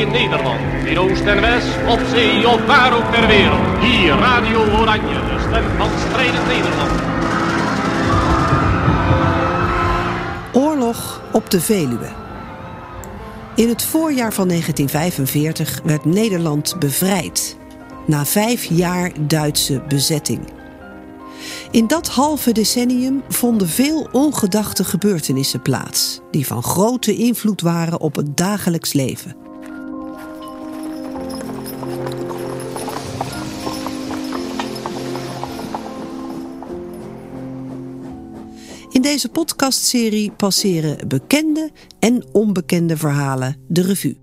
In Nederland, in Oost en West, op zee of waar ook ter wereld. Hier Radio Oranje, de stem van strijdend Nederland. Oorlog op de Veluwe. In het voorjaar van 1945 werd Nederland bevrijd. Na vijf jaar Duitse bezetting. In dat halve decennium vonden veel ongedachte gebeurtenissen plaats, die van grote invloed waren op het dagelijks leven. Deze podcastserie passeren bekende en onbekende verhalen de revue.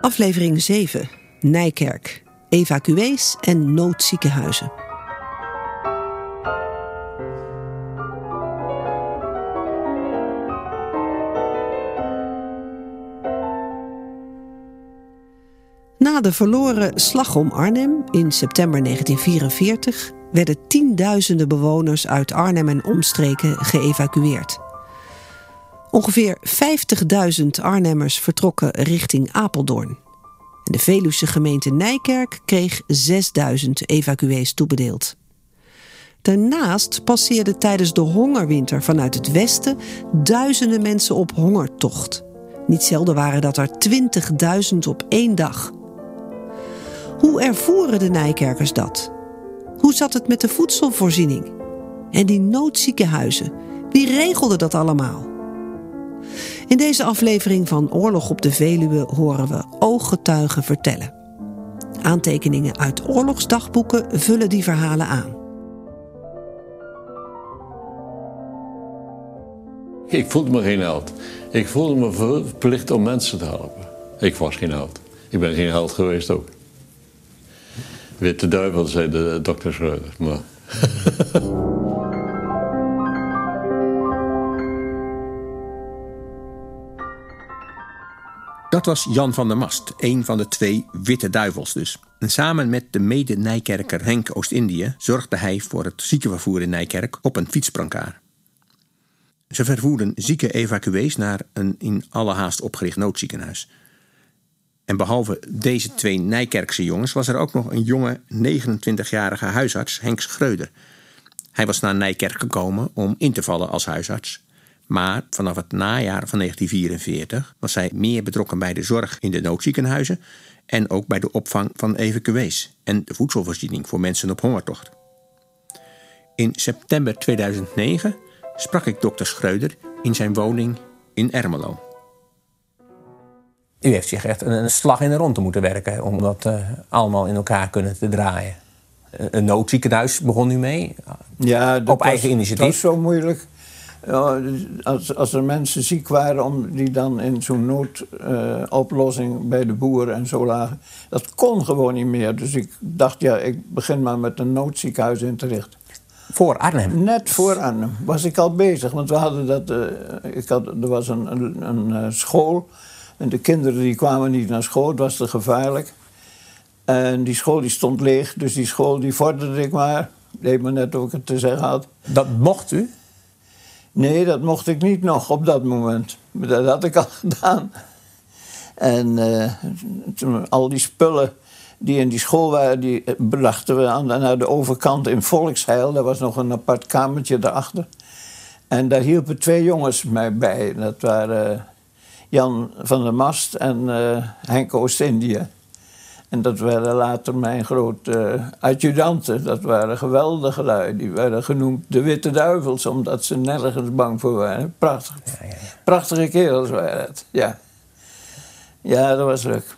Aflevering 7: Nijkerk evacuees en noodziekenhuizen. Na de verloren slag om Arnhem in september 1944 werden tienduizenden bewoners uit Arnhem en omstreken geëvacueerd. Ongeveer 50.000 Arnhemmers vertrokken richting Apeldoorn. De Veluwse gemeente Nijkerk kreeg 6000 evacuees toebedeeld. Daarnaast passeerden tijdens de hongerwinter vanuit het westen duizenden mensen op hongertocht. Niet zelden waren dat er 20.000 op één dag. Hoe ervoeren de Nijkerkers dat? Hoe zat het met de voedselvoorziening? En die noodziekenhuizen, wie regelde dat allemaal? In deze aflevering van Oorlog op de Veluwe horen we ooggetuigen vertellen. Aantekeningen uit oorlogsdagboeken vullen die verhalen aan. Ik voelde me geen held. Ik voelde me verplicht om mensen te helpen. Ik was geen held. Ik ben geen held geweest ook. Witte duivel, zei de dokter Schreuder. Dat was Jan van der Mast, een van de twee witte duivels dus. En samen met de mede-Nijkerker Henk Oost-Indië zorgde hij voor het ziekenvervoer in Nijkerk op een fietsbrancard. Ze vervoerden zieke evacuees naar een in alle haast opgericht noodziekenhuis. En behalve deze twee Nijkerkse jongens was er ook nog een jonge 29-jarige huisarts, Henk Schreuder. Hij was naar Nijkerk gekomen om in te vallen als huisarts maar vanaf het najaar van 1944 was hij meer betrokken bij de zorg in de noodziekenhuizen en ook bij de opvang van evacuees en de voedselvoorziening voor mensen op hongertocht. In september 2009 sprak ik dokter Schreuder in zijn woning in Ermelo. U heeft zich echt een slag in de ronde moeten werken om dat uh, allemaal in elkaar kunnen te draaien. Een noodziekenhuis begon u mee? Ja, op eigen initiatief? Dat was zo moeilijk. Ja, als, als er mensen ziek waren, om die dan in zo'n noodoplossing bij de boeren en zo lagen. Dat kon gewoon niet meer. Dus ik dacht, ja, ik begin maar met een noodziekenhuis in te richten. Voor Arnhem? Net voor Arnhem was ik al bezig. Want we hadden dat, uh, ik had, er was een, een, een, eh, school. En de kinderen die kwamen niet naar school, het was te gevaarlijk. En die school die stond leeg, dus die school die vorderde ik maar. Deed me net ook het te zeggen had. Dat mocht u? Nee, dat mocht ik niet nog op dat moment. Dat had ik al gedaan. En uh, toen, al die spullen die in die school waren, die brachten we aan, naar de overkant in Volksheil. Daar was nog een apart kamertje daarachter. En daar hielpen twee jongens mij bij. Dat waren Jan van der Mast en uh, Henk Oost-Indië. En dat werden later mijn grote uh, adjudanten. Dat waren geweldige lui. Die werden genoemd de Witte Duivels, omdat ze nergens bang voor waren. Prachtig. Ja, ja, ja. Prachtige kerels waren het, ja. Ja, dat was leuk.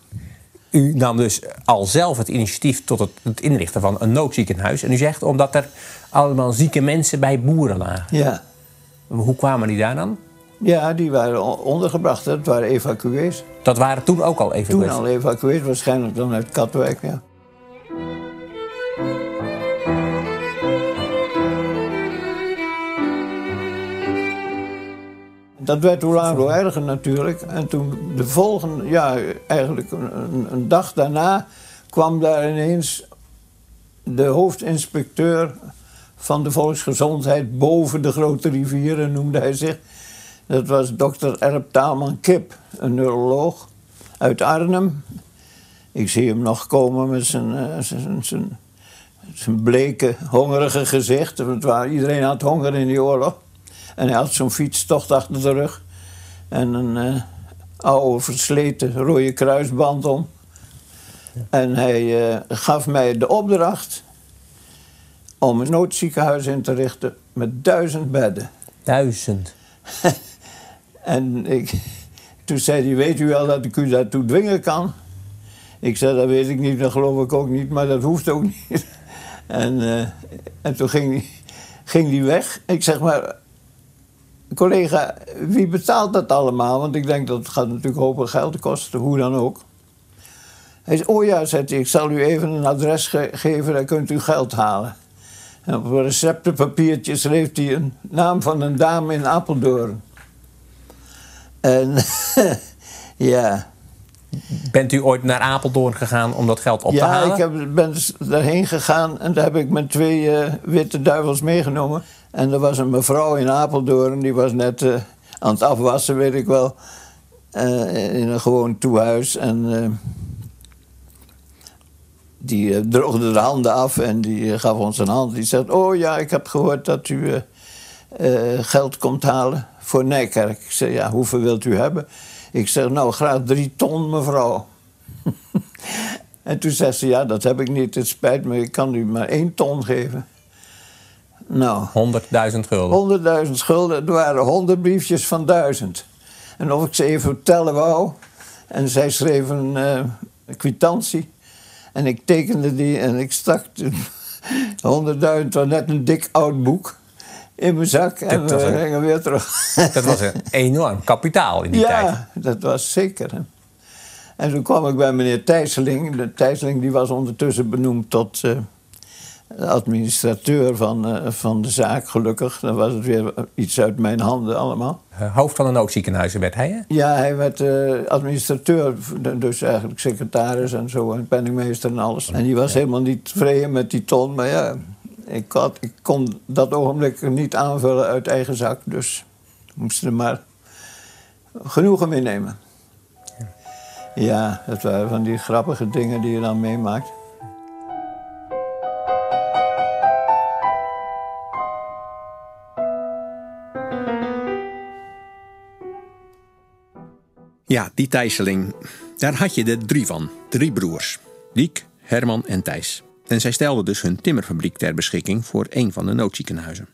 U nam dus al zelf het initiatief tot het, het inrichten van een noodziekenhuis. En u zegt omdat er allemaal zieke mensen bij boeren lagen. Ja. Hoe kwamen die daar dan? Ja, die waren ondergebracht. Dat waren evacuees. Dat waren toen ook al evacuees? Toen al evacuees, waarschijnlijk dan uit Katwijk, ja. Dat werd hoe langer hoe erger natuurlijk. En toen de volgende, ja, eigenlijk een, een dag daarna kwam daar ineens de hoofdinspecteur van de volksgezondheid boven de grote rivieren, noemde hij zich Dat was dokter Erp Taalman Kip, een neuroloog uit Arnhem. Ik zie hem nog komen met zijn, uh, zijn, zijn, bleke, hongerige gezicht. Iedereen had honger in die oorlog. En hij had zo'n fietstocht achter de rug. En een uh, oude, versleten rode kruisband om. En hij uh, gaf mij de opdracht om een noodziekenhuis in te richten met duizend bedden. Duizend? En ik, toen zei hij, weet u wel dat ik u daartoe dwingen kan? Ik zei, dat weet ik niet, dat geloof ik ook niet, maar dat hoeft ook niet. en, uh, en toen ging hij, ging weg. Ik zeg maar, collega, wie betaalt dat allemaal? Want ik denk dat het gaat natuurlijk hopen geld kosten, hoe dan ook. Hij zei, oh ja, zei hij, ik zal u even een adres ge geven, dan kunt u geld halen. En op een receptenpapiertje schreef hij een naam van een dame in Apeldoorn. En ja. Bent u ooit naar Apeldoorn gegaan om dat geld op ja, te halen? Ja, ik heb, ben dus daarheen gegaan en daar heb ik mijn twee uh, witte duivels meegenomen. En er was een mevrouw in Apeldoorn, die was net uh, aan het afwassen, weet ik wel. Uh, in een gewoon toehuis. En die droogde de handen af en die gaf ons een hand. Die zei: Oh ja, ik heb gehoord dat u geld komt halen voor Nijkerk. Ik zei: Ja, hoeveel wilt u hebben? Ik zeg: Nou, graag drie ton, mevrouw. en toen zei ze: Ja, dat heb ik niet. Het spijt me, ik kan u maar één ton geven. Nou. 100.000 gulden. 100.000 gulden. Er waren 100 briefjes van 1000. En of ik ze even tellen wou. En zij schreef een uh, kwitantie. En ik tekende die en ik stak 100.000, was net een dik oud boek, in mijn zak. En we gingen weer terug. Dat was een enorm kapitaal in die ja, tijd. Ja, dat was zeker. En toen kwam ik bij meneer Thijsseling. De Thijsseling die was ondertussen benoemd tot uh, administrateur van, uh, van de zaak, gelukkig. Dan was het weer iets uit mijn handen allemaal. Hoofd van een noodziekenhuizen werd hij, hè? Ja, hij werd uh, administrateur, dus eigenlijk secretaris en zo, en penningmeester en alles. En die was helemaal niet tevreden met die ton, maar ja, ik, had, ik kon dat ogenblik niet aanvullen uit eigen zak, dus moesten er maar genoegen mee nemen. Ja. ja, dat waren van die grappige dingen die je dan meemaakt. Ja, die Thijsseling. Daar had je er drie van. Drie broers. Diek, Herman en Thijs. En zij stelden dus hun timmerfabriek ter beschikking voor een van de noodziekenhuizen.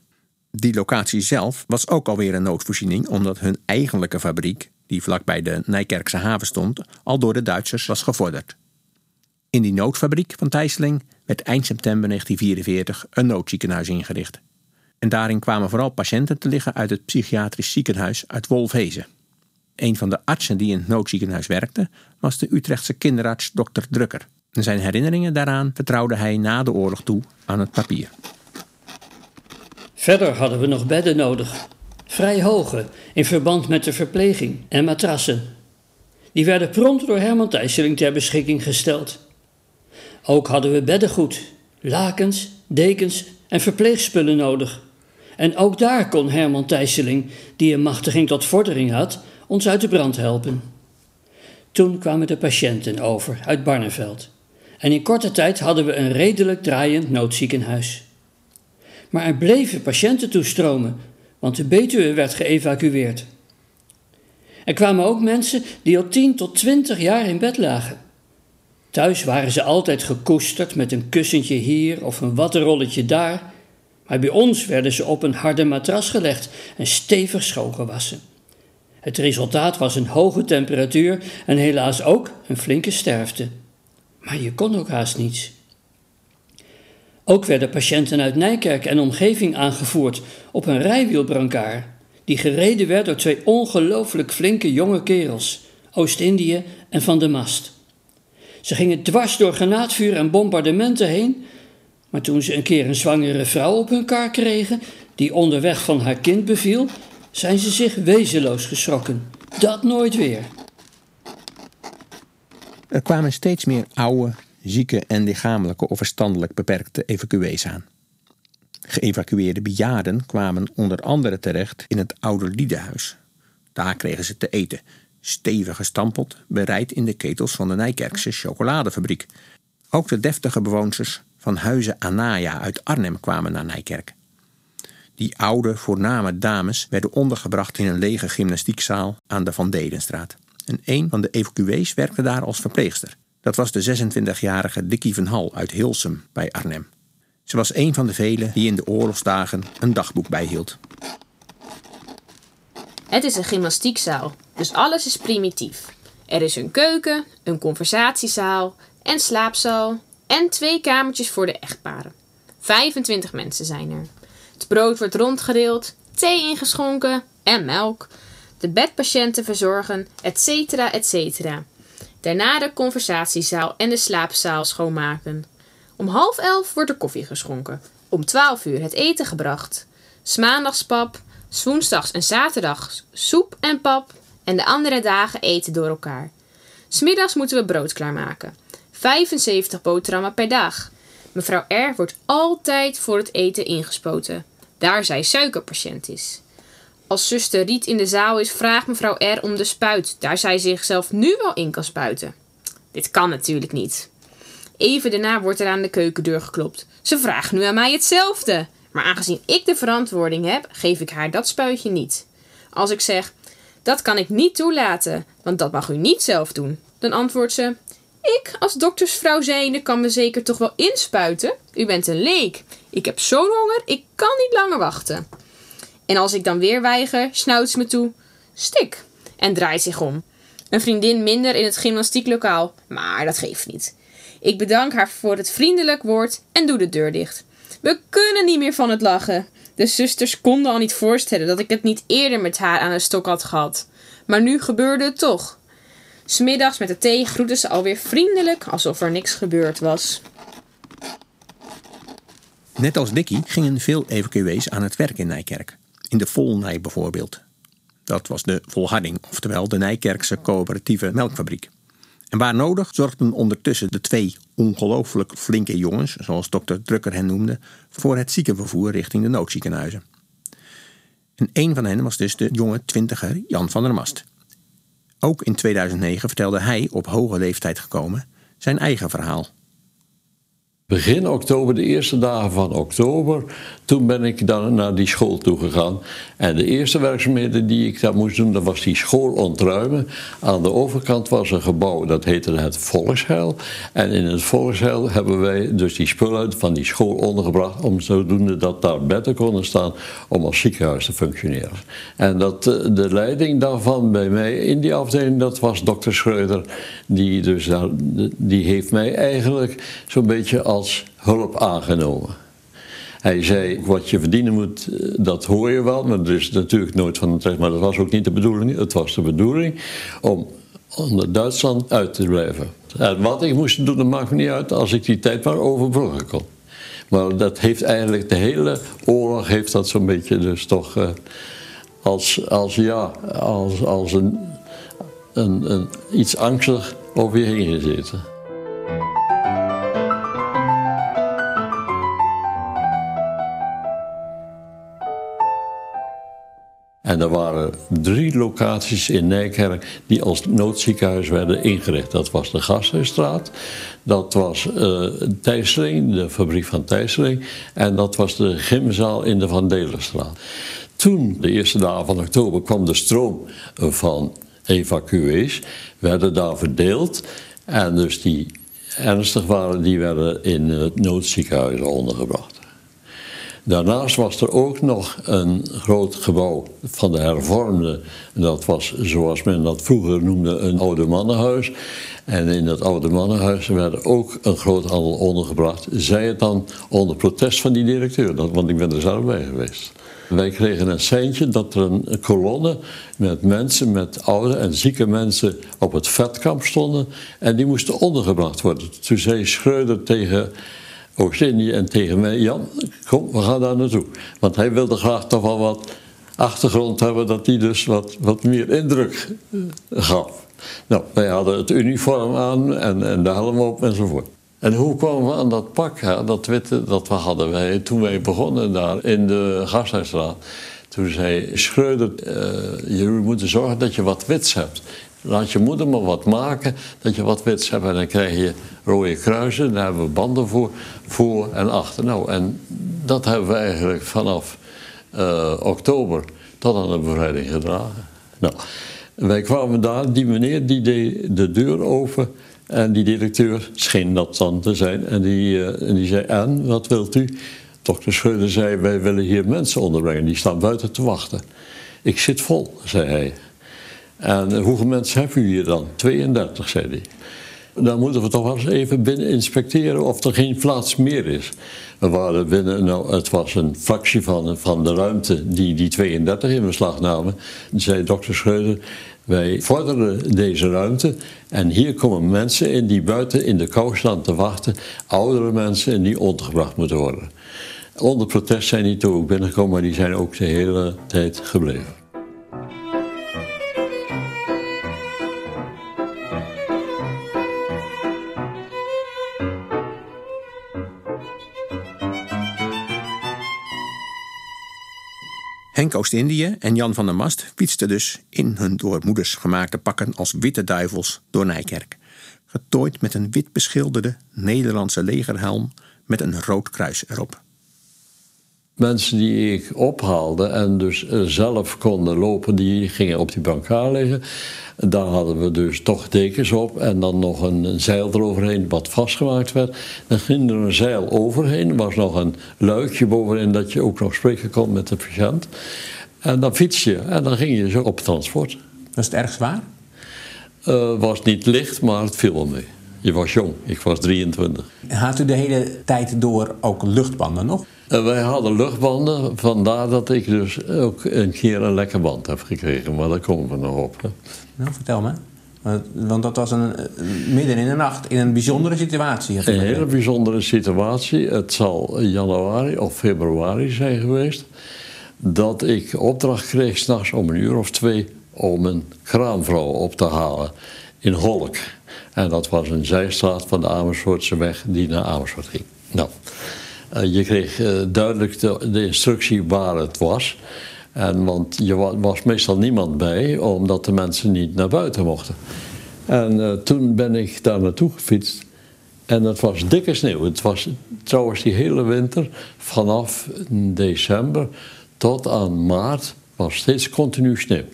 Die locatie zelf was ook alweer een noodvoorziening, omdat hun eigenlijke fabriek, die vlakbij de Nijkerkse haven stond, al door de Duitsers was gevorderd. In die noodfabriek van Thijsseling werd eind september 1944 een noodziekenhuis ingericht. En daarin kwamen vooral patiënten te liggen uit het psychiatrisch ziekenhuis uit Wolfhezen. Een van de artsen die in het noodziekenhuis werkte, was de Utrechtse kinderarts Dr. Drukker. Zijn herinneringen daaraan vertrouwde hij na de oorlog toe aan het papier. Verder hadden we nog bedden nodig. Vrij hoge, in verband met de verpleging en matrassen. Die werden prompt door Herman Thijsseling ter beschikking gesteld. Ook hadden we beddengoed, lakens, dekens en verpleegspullen nodig. En ook daar kon Herman Thijsseling, die een machtiging tot vordering had, ons uit de brand helpen. Toen kwamen de patiënten over uit Barneveld. En in korte tijd hadden we een redelijk draaiend noodziekenhuis. Maar er bleven patiënten toestromen, want de Betuwe werd geëvacueerd. Er kwamen ook mensen die al 10 tot 20 jaar in bed lagen. Thuis waren ze altijd gekoesterd met een kussentje hier of een wattenrolletje daar, maar bij ons werden ze op een harde matras gelegd en stevig schoongewassen. Het resultaat was een hoge temperatuur en helaas ook een flinke sterfte. Maar je kon ook haast niets. Ook werden patiënten uit Nijkerk en omgeving aangevoerd op een rijwielbrancard, die gereden werd door twee ongelooflijk flinke jonge kerels, Oost-Indië en Van de Mast. Ze gingen dwars door granaatvuur en bombardementen heen, maar toen ze een keer een zwangere vrouw op hun kar kregen, die onderweg van haar kind beviel, zijn ze zich wezenloos geschrokken. Dat nooit weer. Er kwamen steeds meer oude, zieke en lichamelijke of verstandelijk beperkte evacuees aan. Geëvacueerde bejaarden kwamen onder andere terecht in het oude Liedenhuis, Daar kregen ze te eten. Stevig gestampeld, bereid in de ketels van de Nijkerkse chocoladefabriek. Ook de deftige bewoners van huizen Anaya uit Arnhem kwamen naar Nijkerk. Die oude, voorname dames werden ondergebracht in een lege gymnastiekzaal aan de Van Dedenstraat. En een van de evacuees werkte daar als verpleegster. Dat was de 26-jarige Dikkie van Hal uit Hilsum bij Arnhem. Ze was een van de velen die in de oorlogsdagen een dagboek bijhield. Het is een gymnastiekzaal, dus alles is primitief. Er is een keuken, een conversatiezaal en slaapzaal en twee kamertjes voor de echtparen. 25 mensen zijn er. Het brood wordt rondgedeeld, thee ingeschonken en melk. De bedpatiënten verzorgen, etc. etc. Daarna de conversatiezaal en de slaapzaal schoonmaken. Om half elf wordt er koffie geschonken. Om twaalf uur het eten gebracht. Smaandags pap, woensdags en zaterdags soep en pap en de andere dagen eten door elkaar. Smiddags moeten we brood klaarmaken. 75 boterhammen per dag. Mevrouw R. wordt altijd voor het eten ingespoten, daar zij suikerpatiënt is. Als zuster Riet in de zaal is, vraagt mevrouw R. om de spuit, daar zij zichzelf nu wel in kan spuiten. Dit kan natuurlijk niet. Even daarna wordt er aan de keukendeur geklopt. Ze vraagt nu aan mij hetzelfde. Maar aangezien ik de verantwoording heb, geef ik haar dat spuitje niet. Als ik zeg: Dat kan ik niet toelaten, want dat mag u niet zelf doen, dan antwoordt ze: Ik, als doktersvrouw zijnde, kan me zeker toch wel inspuiten? U bent een leek. Ik heb zo'n honger, ik kan niet langer wachten. En als ik dan weer weiger, snauwt ze me toe: Stik. En draait zich om. Een vriendin minder in het gymnastieklokaal, maar dat geeft niet. Ik bedank haar voor het vriendelijk woord en doe de deur dicht. We kunnen niet meer van het lachen. De zusters konden al niet voorstellen dat ik het niet eerder met haar aan de stok had gehad. Maar nu gebeurde het toch. Smiddags met de thee groetten ze alweer vriendelijk alsof er niks gebeurd was. Net als Dickie gingen veel evacuees aan het werk in Nijkerk. In de Volnij bijvoorbeeld. Dat was de Volharding, oftewel de Nijkerkse coöperatieve melkfabriek. En waar nodig zorgden ondertussen de twee ongelooflijk flinke jongens, zoals dokter Drukker hen noemde, voor het ziekenvervoer richting de noodziekenhuizen. En een van hen was dus de jonge twintiger Jan van der Mast. Ook in 2009 vertelde hij, op hoge leeftijd gekomen, zijn eigen verhaal. Begin oktober, de eerste dagen van oktober, toen ben ik dan naar die school toe gegaan. En de eerste werkzaamheden die ik daar moest doen, dat was die school ontruimen. Aan de overkant was een gebouw, dat heette het Volksheil. En in het Volksheil hebben wij dus die spullen van die school ondergebracht, om zodoende dat daar bedden konden staan om als ziekenhuis te functioneren. En dat, eh, de leiding daarvan bij mij in die afdeling, dat was dokter Schreuder. Die, dus daar, die heeft mij eigenlijk zo'n beetje als hulp aangenomen. Hij zei, wat je verdienen moet, eh, dat hoor je wel, maar er is natuurlijk nooit van terecht. Maar dat was ook niet de bedoeling. Het was de bedoeling om onder Duitsland uit te blijven. En wat ik moest doen, dat maakt me niet uit als ik die tijd maar overbruggen kon. Maar dat heeft eigenlijk, de hele oorlog heeft dat zo'n beetje dus toch uh, als, als, ja, als, als een, een, een, iets angstig over je heen gezeten. En er waren drie locaties in Nijkerk die als noodziekenhuis werden ingericht. Dat was de Gasthuisstraat, dat was uh, de fabriek van Thijsseling, en dat was de gymzaal in de Van Delenstraat. Toen, de eerste dagen van oktober, kwam de stroom van evacuees, werden daar verdeeld. En dus die ernstig waren, die werden in het noodziekenhuis ondergebracht. Daarnaast was er ook nog een groot gebouw van de hervormde. Dat was zoals men dat vroeger noemde een oude mannenhuis. En in dat oude mannenhuis werd ook een groot handel ondergebracht. Zij het dan onder protest van die directeur, want ik ben er zelf bij geweest. Wij kregen een seintje dat er een kolonne met mensen, met oude en zieke mensen op het vetkamp stonden. En die moesten ondergebracht worden. Toen zei Schreuder tegen Oost-Indië en tegen mij, Jan, kom, we gaan daar naartoe. Want hij wilde graag toch wel wat achtergrond hebben, dat hij dus wat, wat meer indruk eh, gaf. Nou, wij hadden het uniform aan en, en de helm op enzovoort. En hoe kwamen we aan dat pak, dat witte, dat we hadden wij toen wij begonnen daar in de Gasthuisstraat. Toen zei Schreuder, uh, je moet zorgen dat je wat wits hebt. Laat je moeder maar wat maken, dat je wat wits hebt. En dan krijg je rode kruisen, daar hebben we banden voor, voor en achter. Nou, en dat hebben we eigenlijk vanaf uh, oktober tot aan de bevrijding gedragen. Nou, wij kwamen daar, die meneer die deed de deur open en die directeur scheen dat dan te zijn. En die, uh, en die zei, en, wat wilt u? Dokter Schreuder zei, wij willen hier mensen onderbrengen, die staan buiten te wachten. Ik zit vol, zei hij. En hoeveel mensen hebben u hier dan? 32, zei hij. Dan moeten we toch wel eens even binnen inspecteren of er geen plaats meer is. We waren binnen, nou, het was een fractie van, van de ruimte die die 32 in beslag namen. Zei dokter Schreuder, wij vorderen deze ruimte en hier komen mensen in die buiten in de kou staan te wachten. Oudere mensen en die ondergebracht moeten worden. Onder protest zijn die toen ook binnengekomen, maar die zijn ook de hele tijd gebleven. Henk Oost-Indië en Jan van der Mast fietsten dus in hun door moeders gemaakte pakken als witte duivels door Nijkerk. Getooid met een wit beschilderde Nederlandse legerhelm met een rood kruis erop. Mensen die ik ophaalde en dus zelf konden lopen, die gingen op die bankar liggen. Daar hadden we dus toch dekens op en dan nog een, zeil eroverheen wat vastgemaakt werd. Dan ging er een zeil overheen, er was nog een luikje bovenin dat je ook nog spreken kon met de patiënt. En dan fiets je en dan ging je zo op transport. Was het erg zwaar? Uh, was niet licht, maar het viel wel mee. Je was jong, ik was 23. Had u de hele tijd door ook luchtbanden nog? Wij hadden luchtbanden, vandaar dat ik dus ook een keer een lekke band heb gekregen. Maar daar komen we nog op. Hè. Nou, vertel me. Want dat was een, midden in de nacht in een bijzondere situatie. Een hele bijzondere situatie. Het zal januari of februari zijn geweest. Dat ik opdracht kreeg s'nachts om een uur of twee om een kraamvrouw op te halen in Holk. En dat was een zijstraat van de Amersfoortse weg die naar Amersfoort ging. Nou, eh, je kreeg eh, duidelijk de, instructie waar het was. En, want je was meestal niemand bij, omdat de mensen niet naar buiten mochten. En uh, toen ben ik daar naartoe gefietst. En het was dikke sneeuw. Het was trouwens die hele winter, vanaf december tot aan maart, was steeds continu sneeuw.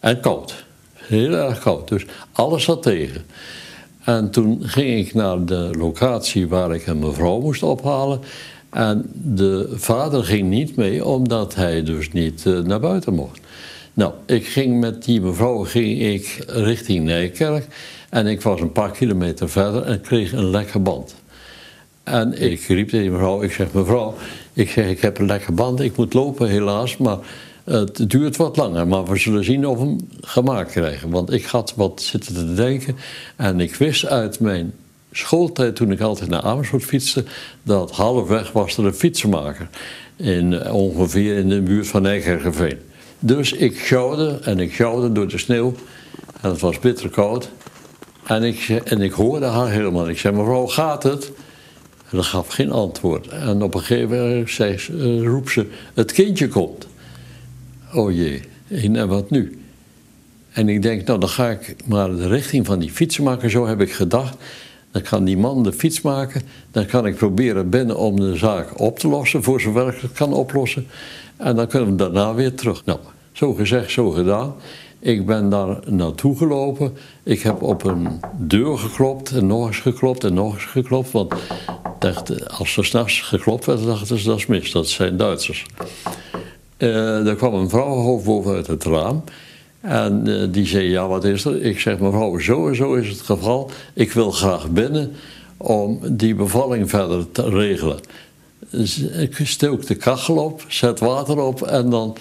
En koud. Heel erg koud. Dus alles zat tegen. En toen ging ik naar de locatie waar ik een mevrouw moest ophalen. En de vader ging niet mee, omdat hij dus niet uh, naar buiten mocht. Nou, ik ging met die mevrouw ging ik richting Nijkerk. En ik was een paar kilometer verder en kreeg een lekke band. En ik riep tegen die mevrouw, ik zeg mevrouw, ik zeg ik heb een lekke band, ik moet lopen helaas, maar het duurt wat langer. Maar we zullen zien of we hem gemaakt krijgen. Want ik had wat zitten te denken en ik wist uit mijn schooltijd, toen ik altijd naar Amersfoort fietste, dat halfweg was er een fietsenmaker. In, ongeveer in de buurt van Nijkerkerveen. Dus ik sjouwde en ik sjouwde door de sneeuw. En het was bitter koud. En ik, en ik hoorde haar helemaal. Ik zei, mevrouw, gaat het? En dat gaf geen antwoord. En op een gegeven moment zei, uh, roep ze, het kindje komt. Oh jee, en wat nu? En ik denk, nou dan ga ik maar de richting van die fietsenmaker, zo heb ik gedacht. Dan kan die man de fiets maken. Dan kan ik proberen binnen om de zaak op te lossen, voor zover ik het kan oplossen. En dan kunnen we daarna weer terug. Nou, zo gezegd, zo gedaan. Ik ben daar naartoe gelopen. Ik heb op een deur geklopt en nog eens geklopt en nog eens geklopt. Want dacht, als er s'nachts geklopt werd, dachten ze dat is mis. Dat zijn Duitsers. Uh, er kwam een vrouwenhoofd boven uit het raam. En uh, die zei, ja, wat is er? Ik zeg, mevrouw, zo en zo is het geval. Ik wil graag binnen om die bevalling verder te regelen. Dus ik steek de kachel op, zet water op en dan...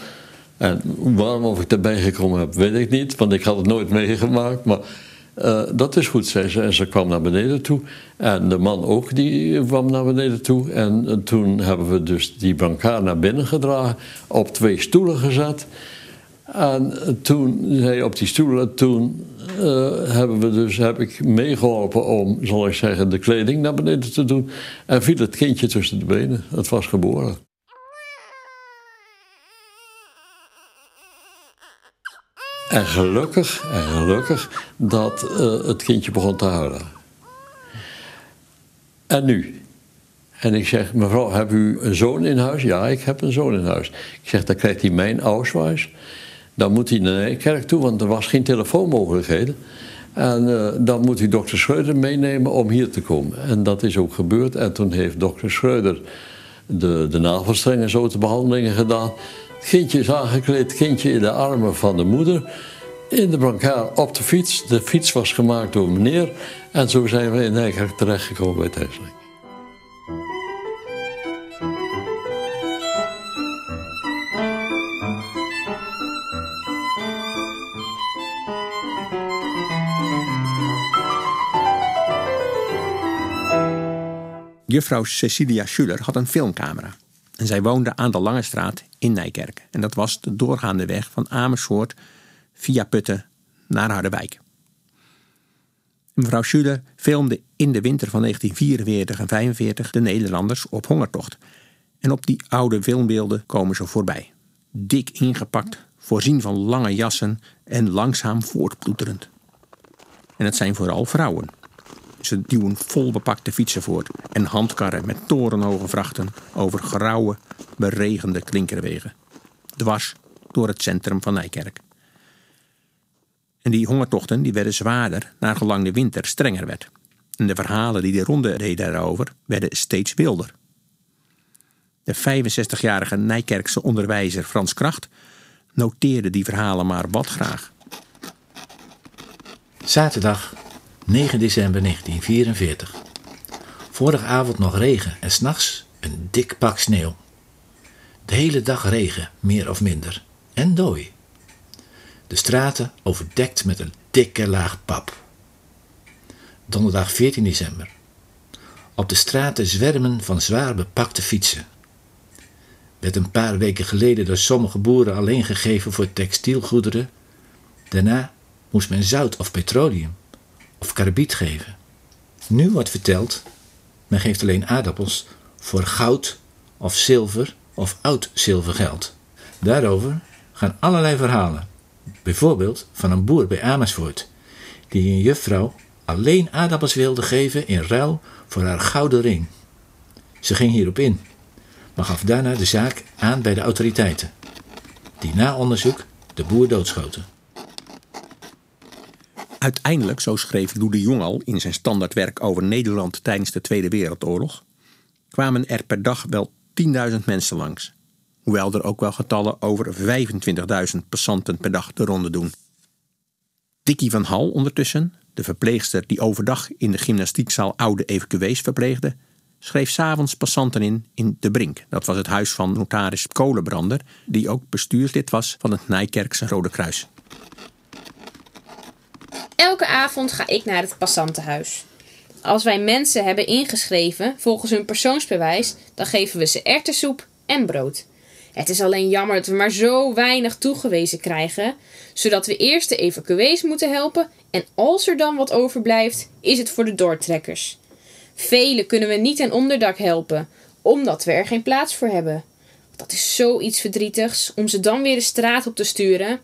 En waarom of ik erbij gekomen heb, weet ik niet, want ik had het nooit meegemaakt. Maar uh, dat is goed, zei ze. En ze kwam naar beneden toe. En de man ook, die kwam naar beneden toe. En uh, toen hebben we dus die brancard naar binnen gedragen, op twee stoelen gezet. En toen zei op die stoelen, toen uh, hebben we dus, heb ik meegeholpen om, zal ik zeggen, de kleding naar beneden te doen. En viel het kindje tussen de benen. Het was geboren. En gelukkig, en gelukkig dat eh, het kindje begon te huilen. En nu? En ik zeg, mevrouw, heb u een zoon in huis? Ja, ik heb een zoon in huis. Ik zeg, dan krijgt hij mijn Ausweis. Dan moet hij naar de kerk toe, want er was geen telefoonmogelijkheden. En uh, dan moet hij dokter Schreuder meenemen om hier te komen. En dat is ook gebeurd. En toen heeft dokter Schreuder de, de navelstrengen zo te behandelingen gedaan. Kindje is aangekleed, kindje in de armen van de moeder. In de brancard op de fiets. De fiets was gemaakt door meneer. En zo zijn we in Nijkerk terechtgekomen bij Tesla. Juffrouw Cecilia Schuller had een filmcamera. En zij woonde aan de Lange Straat in Nijkerk. En dat was de doorgaande weg van Amersfoort via Putten naar Harderwijk. Mevrouw Schuller filmde in de winter van 1944 en 45 de Nederlanders op hongertocht. En op die oude filmbeelden komen ze voorbij. Dik ingepakt, voorzien van lange jassen en langzaam voortploeterend. En het zijn vooral vrouwen. Ze duwen vol bepakte fietsen voort en handkarren met torenhoge vrachten over grauwe, beregende klinkerwegen. Dwars door het centrum van Nijkerk. En die hongertochten die werden zwaarder naargelang de winter strenger werd. En de verhalen die de ronde deden daarover werden steeds wilder. De 65-jarige Nijkerkse onderwijzer Frans Kracht noteerde die verhalen maar wat graag. Zaterdag 9 december 1944. Vorige avond nog regen en s'nachts een dik pak sneeuw. De hele dag regen, meer of minder. En dooi. De straten overdekt met een dikke laag pap. Donderdag 14 december. Op de straten zwermen van zwaar bepakte fietsen. Werd een paar weken geleden door sommige boeren alleen gegeven voor textielgoederen. Daarna moest men zout of petroleum of karbiet geven. Nu wordt verteld, men geeft alleen aardappels voor goud of zilver of oud zilvergeld. Daarover gaan allerlei verhalen. Bijvoorbeeld van een boer bij Amersfoort, die een juffrouw alleen aardappels wilde geven in ruil voor haar gouden ring. Ze ging hierop in, maar gaf daarna de zaak aan bij de autoriteiten, die na onderzoek de boer doodschoten. Uiteindelijk, zo schreef Lou de Jong al in zijn standaardwerk over Nederland tijdens de Tweede Wereldoorlog, kwamen er per dag wel 10.000 mensen langs. Hoewel er ook wel getallen over 25.000 passanten per dag de ronde doen. Dickie van Hal ondertussen, de verpleegster die overdag in de gymnastiekzaal oude evacuees verpleegde, schreef s'avonds passanten in in De Brink. Dat was het huis van notaris Kolenbrander, die ook bestuurslid was van het Nijkerkse Rode Kruis. Elke avond ga ik naar het passantenhuis. Als wij mensen hebben ingeschreven volgens hun persoonsbewijs, dan geven we ze erwtensoep en brood. Het is alleen jammer dat we maar zo weinig toegewezen krijgen, zodat we eerst de evacuees moeten helpen en als er dan wat overblijft, is het voor de doortrekkers. Velen kunnen we niet aan onderdak helpen, omdat we er geen plaats voor hebben. Dat is zoiets verdrietigs om ze dan weer de straat op te sturen,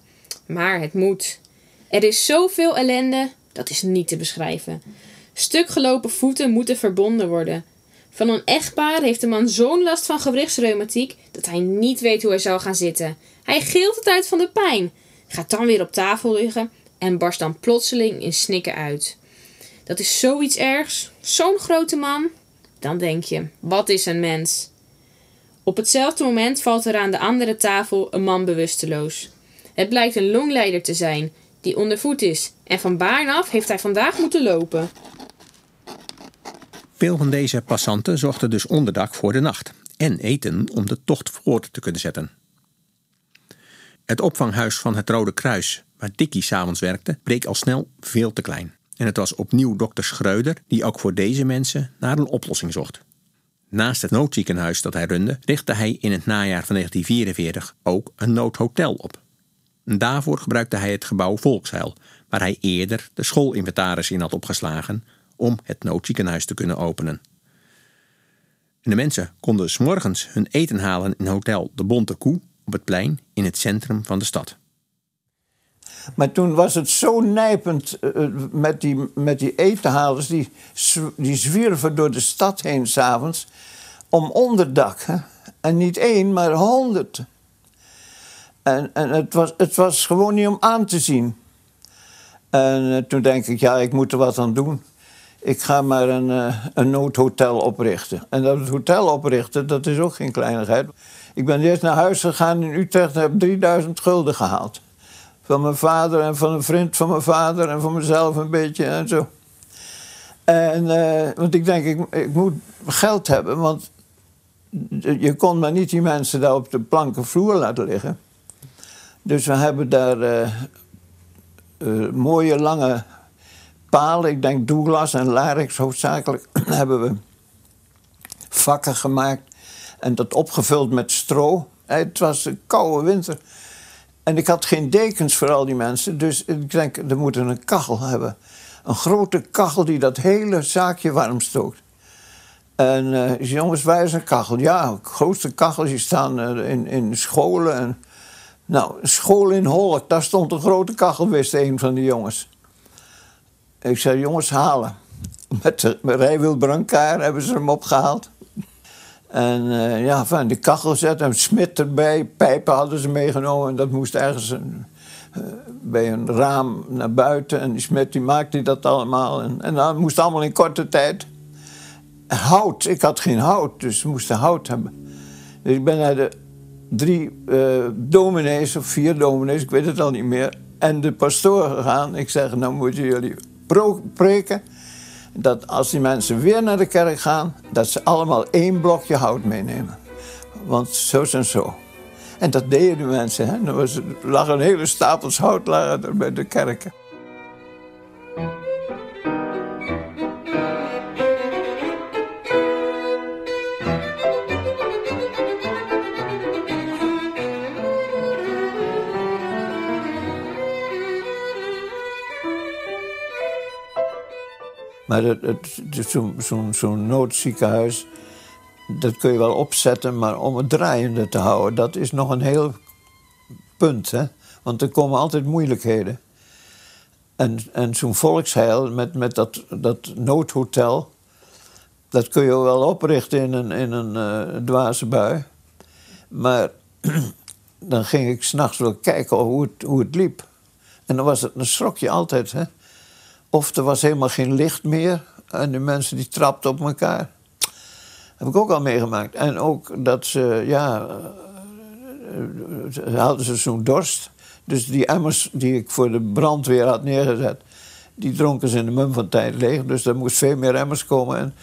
maar het moet. Er is zoveel ellende, dat is niet te beschrijven. Stukgelopen voeten moeten verbonden worden. Van een echtpaar heeft de man zo'n last van gewrichtsreumatiek dat hij niet weet hoe hij zal gaan zitten. Hij gilt het uit van de pijn, gaat dan weer op tafel liggen en barst dan plotseling in snikken uit. Dat is zoiets ergs, zo'n grote man. Dan denk je, wat is een mens? Op hetzelfde moment valt er aan de andere tafel een man bewusteloos. Het blijkt een longleider te zijn die ondervoed is en van Baarn heeft hij vandaag moeten lopen. Veel van deze passanten zochten dus onderdak voor de nacht en eten om de tocht voort te kunnen zetten. Het opvanghuis van het Rode Kruis, waar Dickie s'avonds werkte, bleek al snel veel te klein. En het was opnieuw dokter Schreuder die ook voor deze mensen naar een oplossing zocht. Naast het noodziekenhuis dat hij runde, richtte hij in het najaar van 1944 ook een noodhotel op. Daarvoor gebruikte hij het gebouw Volksheil, waar hij eerder de schoolinventaris in had opgeslagen om het noodziekenhuis te kunnen openen. En de mensen konden s morgens hun eten halen in hotel De Bonte Koe op het plein in het centrum van de stad. Maar toen was het zo nijpend eh, met, die, met die etenhalers... die, die zwierven door de stad heen s'avonds om onderdak. En niet één, maar honderd. En, en het, was, het was gewoon niet om aan te zien. En eh, toen denk ik, ja, ik moet er wat aan doen. Ik ga maar een, uh, een noodhotel oprichten. En dat hotel oprichten, dat is ook geen kleinigheid. Ik ben eerst naar huis gegaan in Utrecht en heb 3000 gulden gehaald. Van mijn vader en van een vriend van mijn vader en van mezelf een beetje en zo. En, uh, want ik denk, ik, ik moet geld hebben, want je kon maar niet die mensen daar op de planken vloer laten liggen. Dus we hebben daar uh, uh, mooie lange palen, ik denk Douglas en Larix hoofdzakelijk, hebben we vakken gemaakt en dat opgevuld met stro. Het was een koude winter. En ik had geen dekens voor al die mensen, dus ik denk, we moeten een kachel hebben. Een grote kachel die dat hele zaakje warm stookt. En uh, jongens, wij zijn kachel. Ja, grootste kachels die staan in, in scholen. En, nou, school in Holk, daar stond een grote kachel, wist een van de jongens. Ik zei, jongens, halen. Met de hebben ze hem opgehaald. En uh, ja, van de kachel zetten, een smit erbij, pijpen hadden ze meegenomen. En dat moest ergens een, uh, bij een raam naar buiten. En die smit die maakte dat allemaal. En, en dat moest allemaal in korte tijd. Hout, ik had geen hout, dus we moesten hout hebben. Dus ik ben naar de drie uh, dominees, of vier dominees, ik weet het al niet meer. En de pastoor gegaan. Ik zeg, nou moeten jullie preken dat als die mensen weer naar de kerk gaan, dat ze allemaal één blokje hout meenemen. Want zo en zo. En dat deden de mensen. Hè? Er was, lag een hele stapels hout bij de kerken. Maar zo'n zo, zo noodziekenhuis, dat kun je wel opzetten, maar om het draaiende te houden, dat is nog een heel punt. Hè? Want er komen altijd moeilijkheden. En, en zo'n volksheil met, met dat, dat noodhotel, dat kun je wel oprichten in een, in een uh, dwaze bui. Maar dan ging ik s'nachts wel kijken hoe het, hoe het liep. En dan was het een schrok altijd, hè. Of er was helemaal geen licht meer. En de mensen die trapten op elkaar. heb ik ook al meegemaakt. En ook dat ze, ja, uh, hadden ze zo'n dorst. Dus die emmers die ik voor de brandweer had neergezet, die dronken ze in de mum van tijd leeg. Dus er moest veel meer emmers komen. En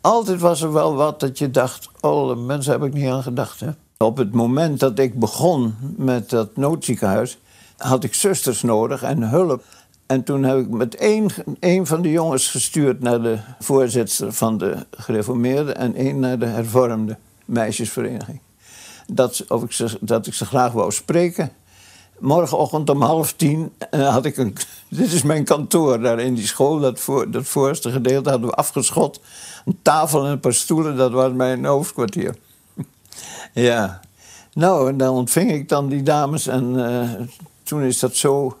altijd was er wel wat dat je dacht, oh, de mensen heb ik niet aan gedacht. Hè? Op het moment dat ik begon met dat noodziekenhuis, had ik zusters nodig en hulp. En toen heb ik met één, één van de jongens gestuurd naar de voorzitter van de gereformeerden en één naar de hervormde meisjesvereniging. Dat, of ik ze, dat ik ze graag wou spreken. Morgenochtend om half tien uh, had ik een. Dit is mijn kantoor daar in die school. Dat, voor, dat voorste gedeelte hadden we afgeschot. Een tafel en een paar stoelen, dat was mijn hoofdkwartier. ja. Nou, en dan ontving ik dan die dames en uh, toen is dat zo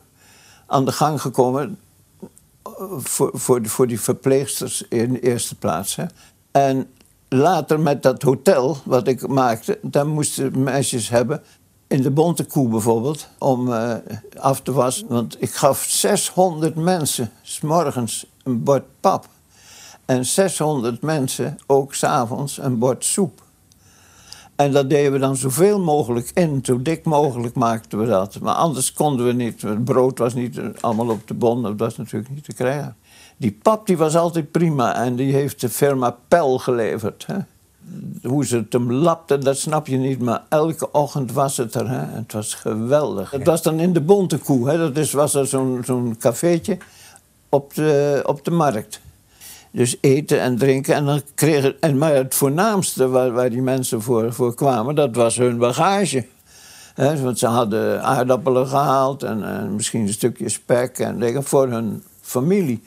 aan de gang gekomen voor, voor, voor die verpleegsters in de eerste plaats. Hè. En later met dat hotel wat ik maakte, daar moesten meisjes hebben. In de Bonte Koe bijvoorbeeld, om uh, af te wassen. Want ik gaf 600 mensen s morgens een bord pap. En 600 mensen ook s'avonds een bord soep. En dat deden we dan zoveel mogelijk in, zo dik mogelijk maakten we dat. Maar anders konden we niet, het brood was niet allemaal op de bon, dat was natuurlijk niet te krijgen. Die pap die was altijd prima en die heeft de firma Pel geleverd. Hè? Hoe ze het hem lapten, dat snap je niet, maar elke ochtend was het er. Hè? Het was geweldig. Het was dan in de Bonte Koe, hè? dat is, was er zo'n zo'n cafeetje op de, op de markt. Dus eten en drinken. En dan kregen, en maar het voornaamste waar, die mensen voor, voor kwamen, dat was hun bagage. Want ze hadden aardappelen gehaald en, en, misschien een stukje spek en dingen voor hun familie.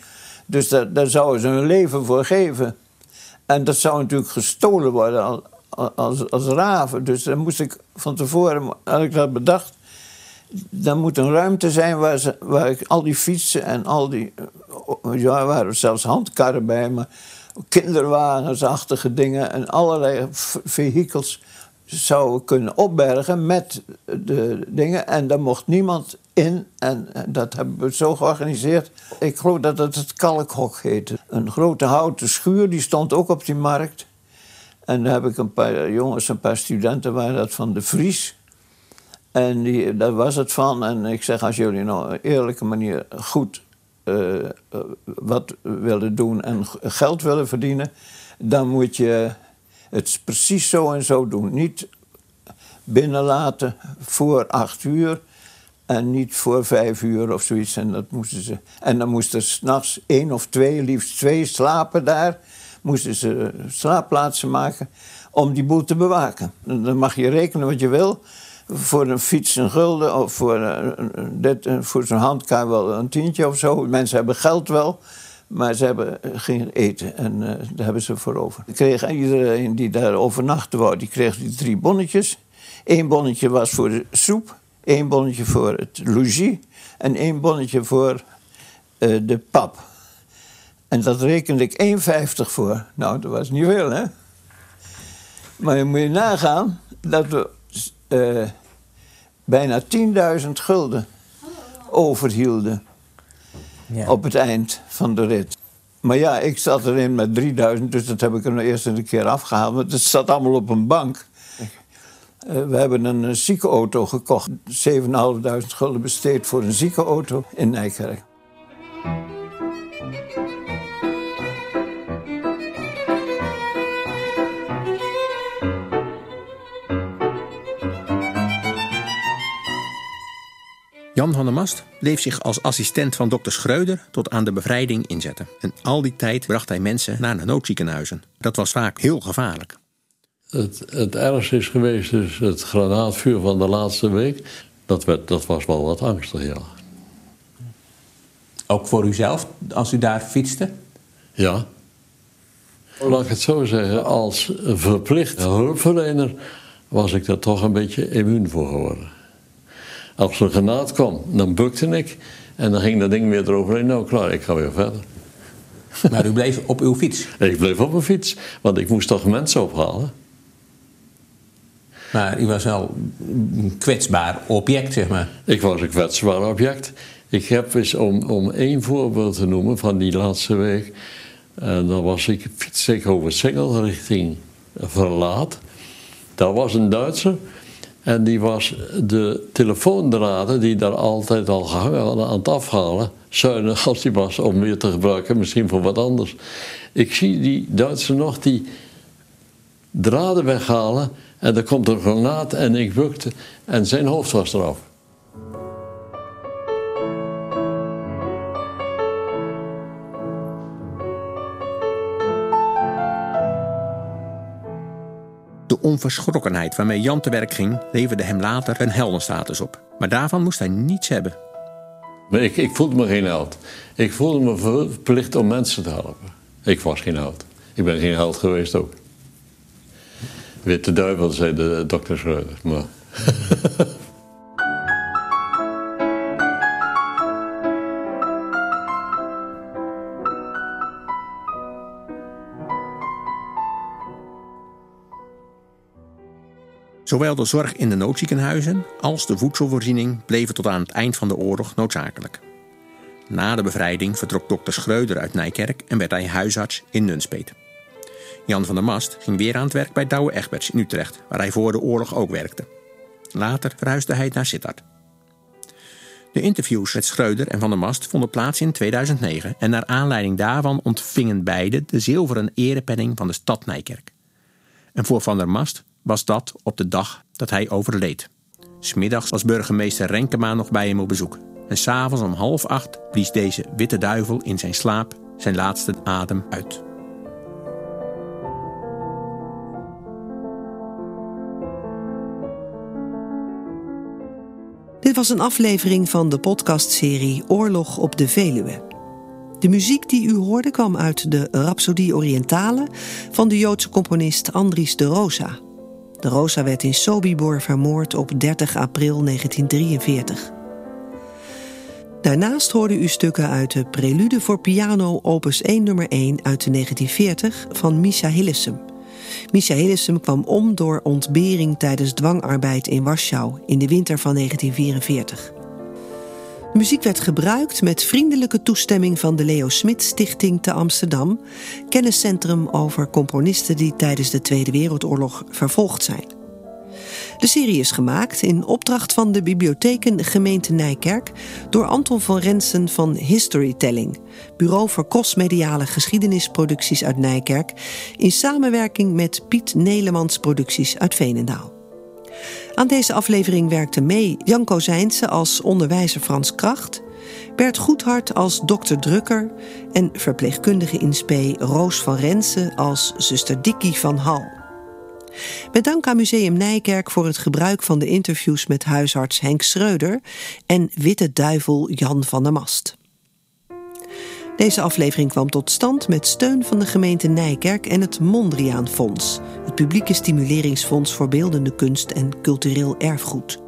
Dus daar, daar zouden ze hun leven voor geven. En dat zou natuurlijk gestolen worden als, als, als raven. Dus dan moest ik van tevoren, had ik dat bedacht. Dan moet een ruimte zijn waar, ze, waar ik al die fietsen en al die. Ja, er waren zelfs handkarren bij, maar kinderwagensachtige dingen en allerlei vehikels zouden kunnen opbergen met de dingen. En daar mocht niemand in. En dat hebben we zo georganiseerd. Ik geloof dat het het Kalkhok heette. Een grote houten schuur, die stond ook op die markt. En daar heb ik een paar jongens, een paar studenten, waren dat van de Vries. En die, daar was het van. En ik zeg, als jullie nou een eerlijke manier goed uh, wat willen doen en geld willen verdienen, dan moet je het precies zo en zo doen. Niet binnenlaten voor acht uur en niet voor vijf uur of zoiets. En, dat moesten ze, en dan moesten s'nachts één of twee, liefst twee slapen daar. Moesten ze slaapplaatsen maken om die boel te bewaken. Dan mag je rekenen wat je wil. Voor een fiets een gulden of voor, dit, voor zo'n handkar wel een tientje of zo. Mensen hebben geld wel. Maar ze hebben geen eten en uh, daar hebben ze voor over. Kreeg iedereen die daar overnachtte wou, die kreeg die drie bonnetjes. Eén bonnetje was voor de soep, één bonnetje voor het logis en één bonnetje voor uh, de pap. En dat rekende ik 1,50 voor. Nou, dat was niet veel, hè? Maar je moet je nagaan dat we uh, bijna 10.000 gulden overhielden Ja. op het eind van de rit. Maar ja, ik zat erin met 3000, dus dat heb ik er nou eerst een keer afgehaald. Want het zat allemaal op een bank. Eh, we hebben een uh, ziekenauto gekocht. 7.500 gulden besteed voor een ziekenauto in Nijkerk. Jan van der Mast bleef zich als assistent van dokter Schreuder tot aan de bevrijding inzetten. En al die tijd bracht hij mensen naar de noodziekenhuizen. Dat was vaak heel gevaarlijk. Het, het ergste is geweest dus het granaatvuur van de laatste week. Dat, werd, dat was wel wat angstig, ja. Ook voor uzelf, als u daar fietste? Ja. Laat ik het zo zeggen, als verplicht hulpverlener was ik daar toch een beetje immuun voor geworden. Als er een granaat kwam, dan bukte ik en dan ging dat ding weer eroverheen. Nou, klaar, ik ga weer verder. Maar u bleef op uw fiets? Ik bleef op mijn fiets, want ik moest toch mensen ophalen. Maar u was wel een kwetsbaar object, zeg maar. Ik was een kwetsbaar object. Ik heb eens, om, om één voorbeeld te noemen van die laatste week... En dan was ik, fiets ik over Singel richting Verlaat. Daar was een Duitser en die was de telefoondraden die daar altijd al gehangen hadden aan het afhalen. Zuinig als die was om weer te gebruiken, misschien voor wat anders. Ik zie die Duitser nog die draden weghalen en er komt een granaat en ik bukte en zijn hoofd was eraf. Onverschrokkenheid waarmee Jan te werk ging, leverde hem later een heldenstatus op. Maar daarvan moest hij niets hebben. Ik, ik voelde me geen held. Ik voelde me verplicht om mensen te helpen. Ik was geen held. Ik ben geen held geweest ook. Witte duivel, zei de dokter Schreuder. Maar... Zowel de zorg in de noodziekenhuizen als de voedselvoorziening bleven tot aan het eind van de oorlog noodzakelijk. Na de bevrijding vertrok dokter Schreuder uit Nijkerk en werd hij huisarts in Nunspeet. Jan van der Mast ging weer aan het werk bij Douwe Egberts in Utrecht, waar hij voor de oorlog ook werkte. Later verhuisde hij naar Sittard. De interviews met Schreuder en van der Mast vonden plaats in 2009 en naar aanleiding daarvan ontvingen beide de zilveren erepenning van de stad Nijkerk. En voor van der Mast was dat op de dag dat hij overleed. Smiddags was burgemeester Renkema nog bij hem op bezoek. En s'avonds om half acht blies deze witte duivel in zijn slaap zijn laatste adem uit. Dit was een aflevering van de podcastserie Oorlog op de Veluwe. De muziek die u hoorde kwam uit de Rhapsodie Orientale van de Joodse componist Andries de Rosa. De Rosa werd in Sobibor vermoord op 30 april 1943. Daarnaast hoorde u stukken uit de Prelude voor piano opus 1 nummer 1 uit 1940 van Misha Hillesum. Misha Hillesum kwam om door ontbering tijdens dwangarbeid in Warschau in de winter van 1944. Muziek werd gebruikt met vriendelijke toestemming van de Leo Smit Stichting te Amsterdam, kenniscentrum over componisten die tijdens de Tweede Wereldoorlog vervolgd zijn. De serie is gemaakt in opdracht van de bibliotheken gemeente Nijkerk door Anton van Rensen van Historytelling, bureau voor kostmediale geschiedenisproducties uit Nijkerk, in samenwerking met Piet Nelemans Producties uit Veenendaal. Aan deze aflevering werkten mee Janko Zijnse als onderwijzer Frans Kracht, Bert Goedhart als dokter Drukker en verpleegkundige in spe Roos van Rensen als zuster Dikkie van Hal. Met dank aan Museum Nijkerk voor het gebruik van de interviews met huisarts Henk Schreuder en witte duivel Jan van der Mast. Deze aflevering kwam tot stand met steun van de gemeente Nijkerk en het Mondriaan Fonds, het publieke stimuleringsfonds voor beeldende kunst en cultureel erfgoed.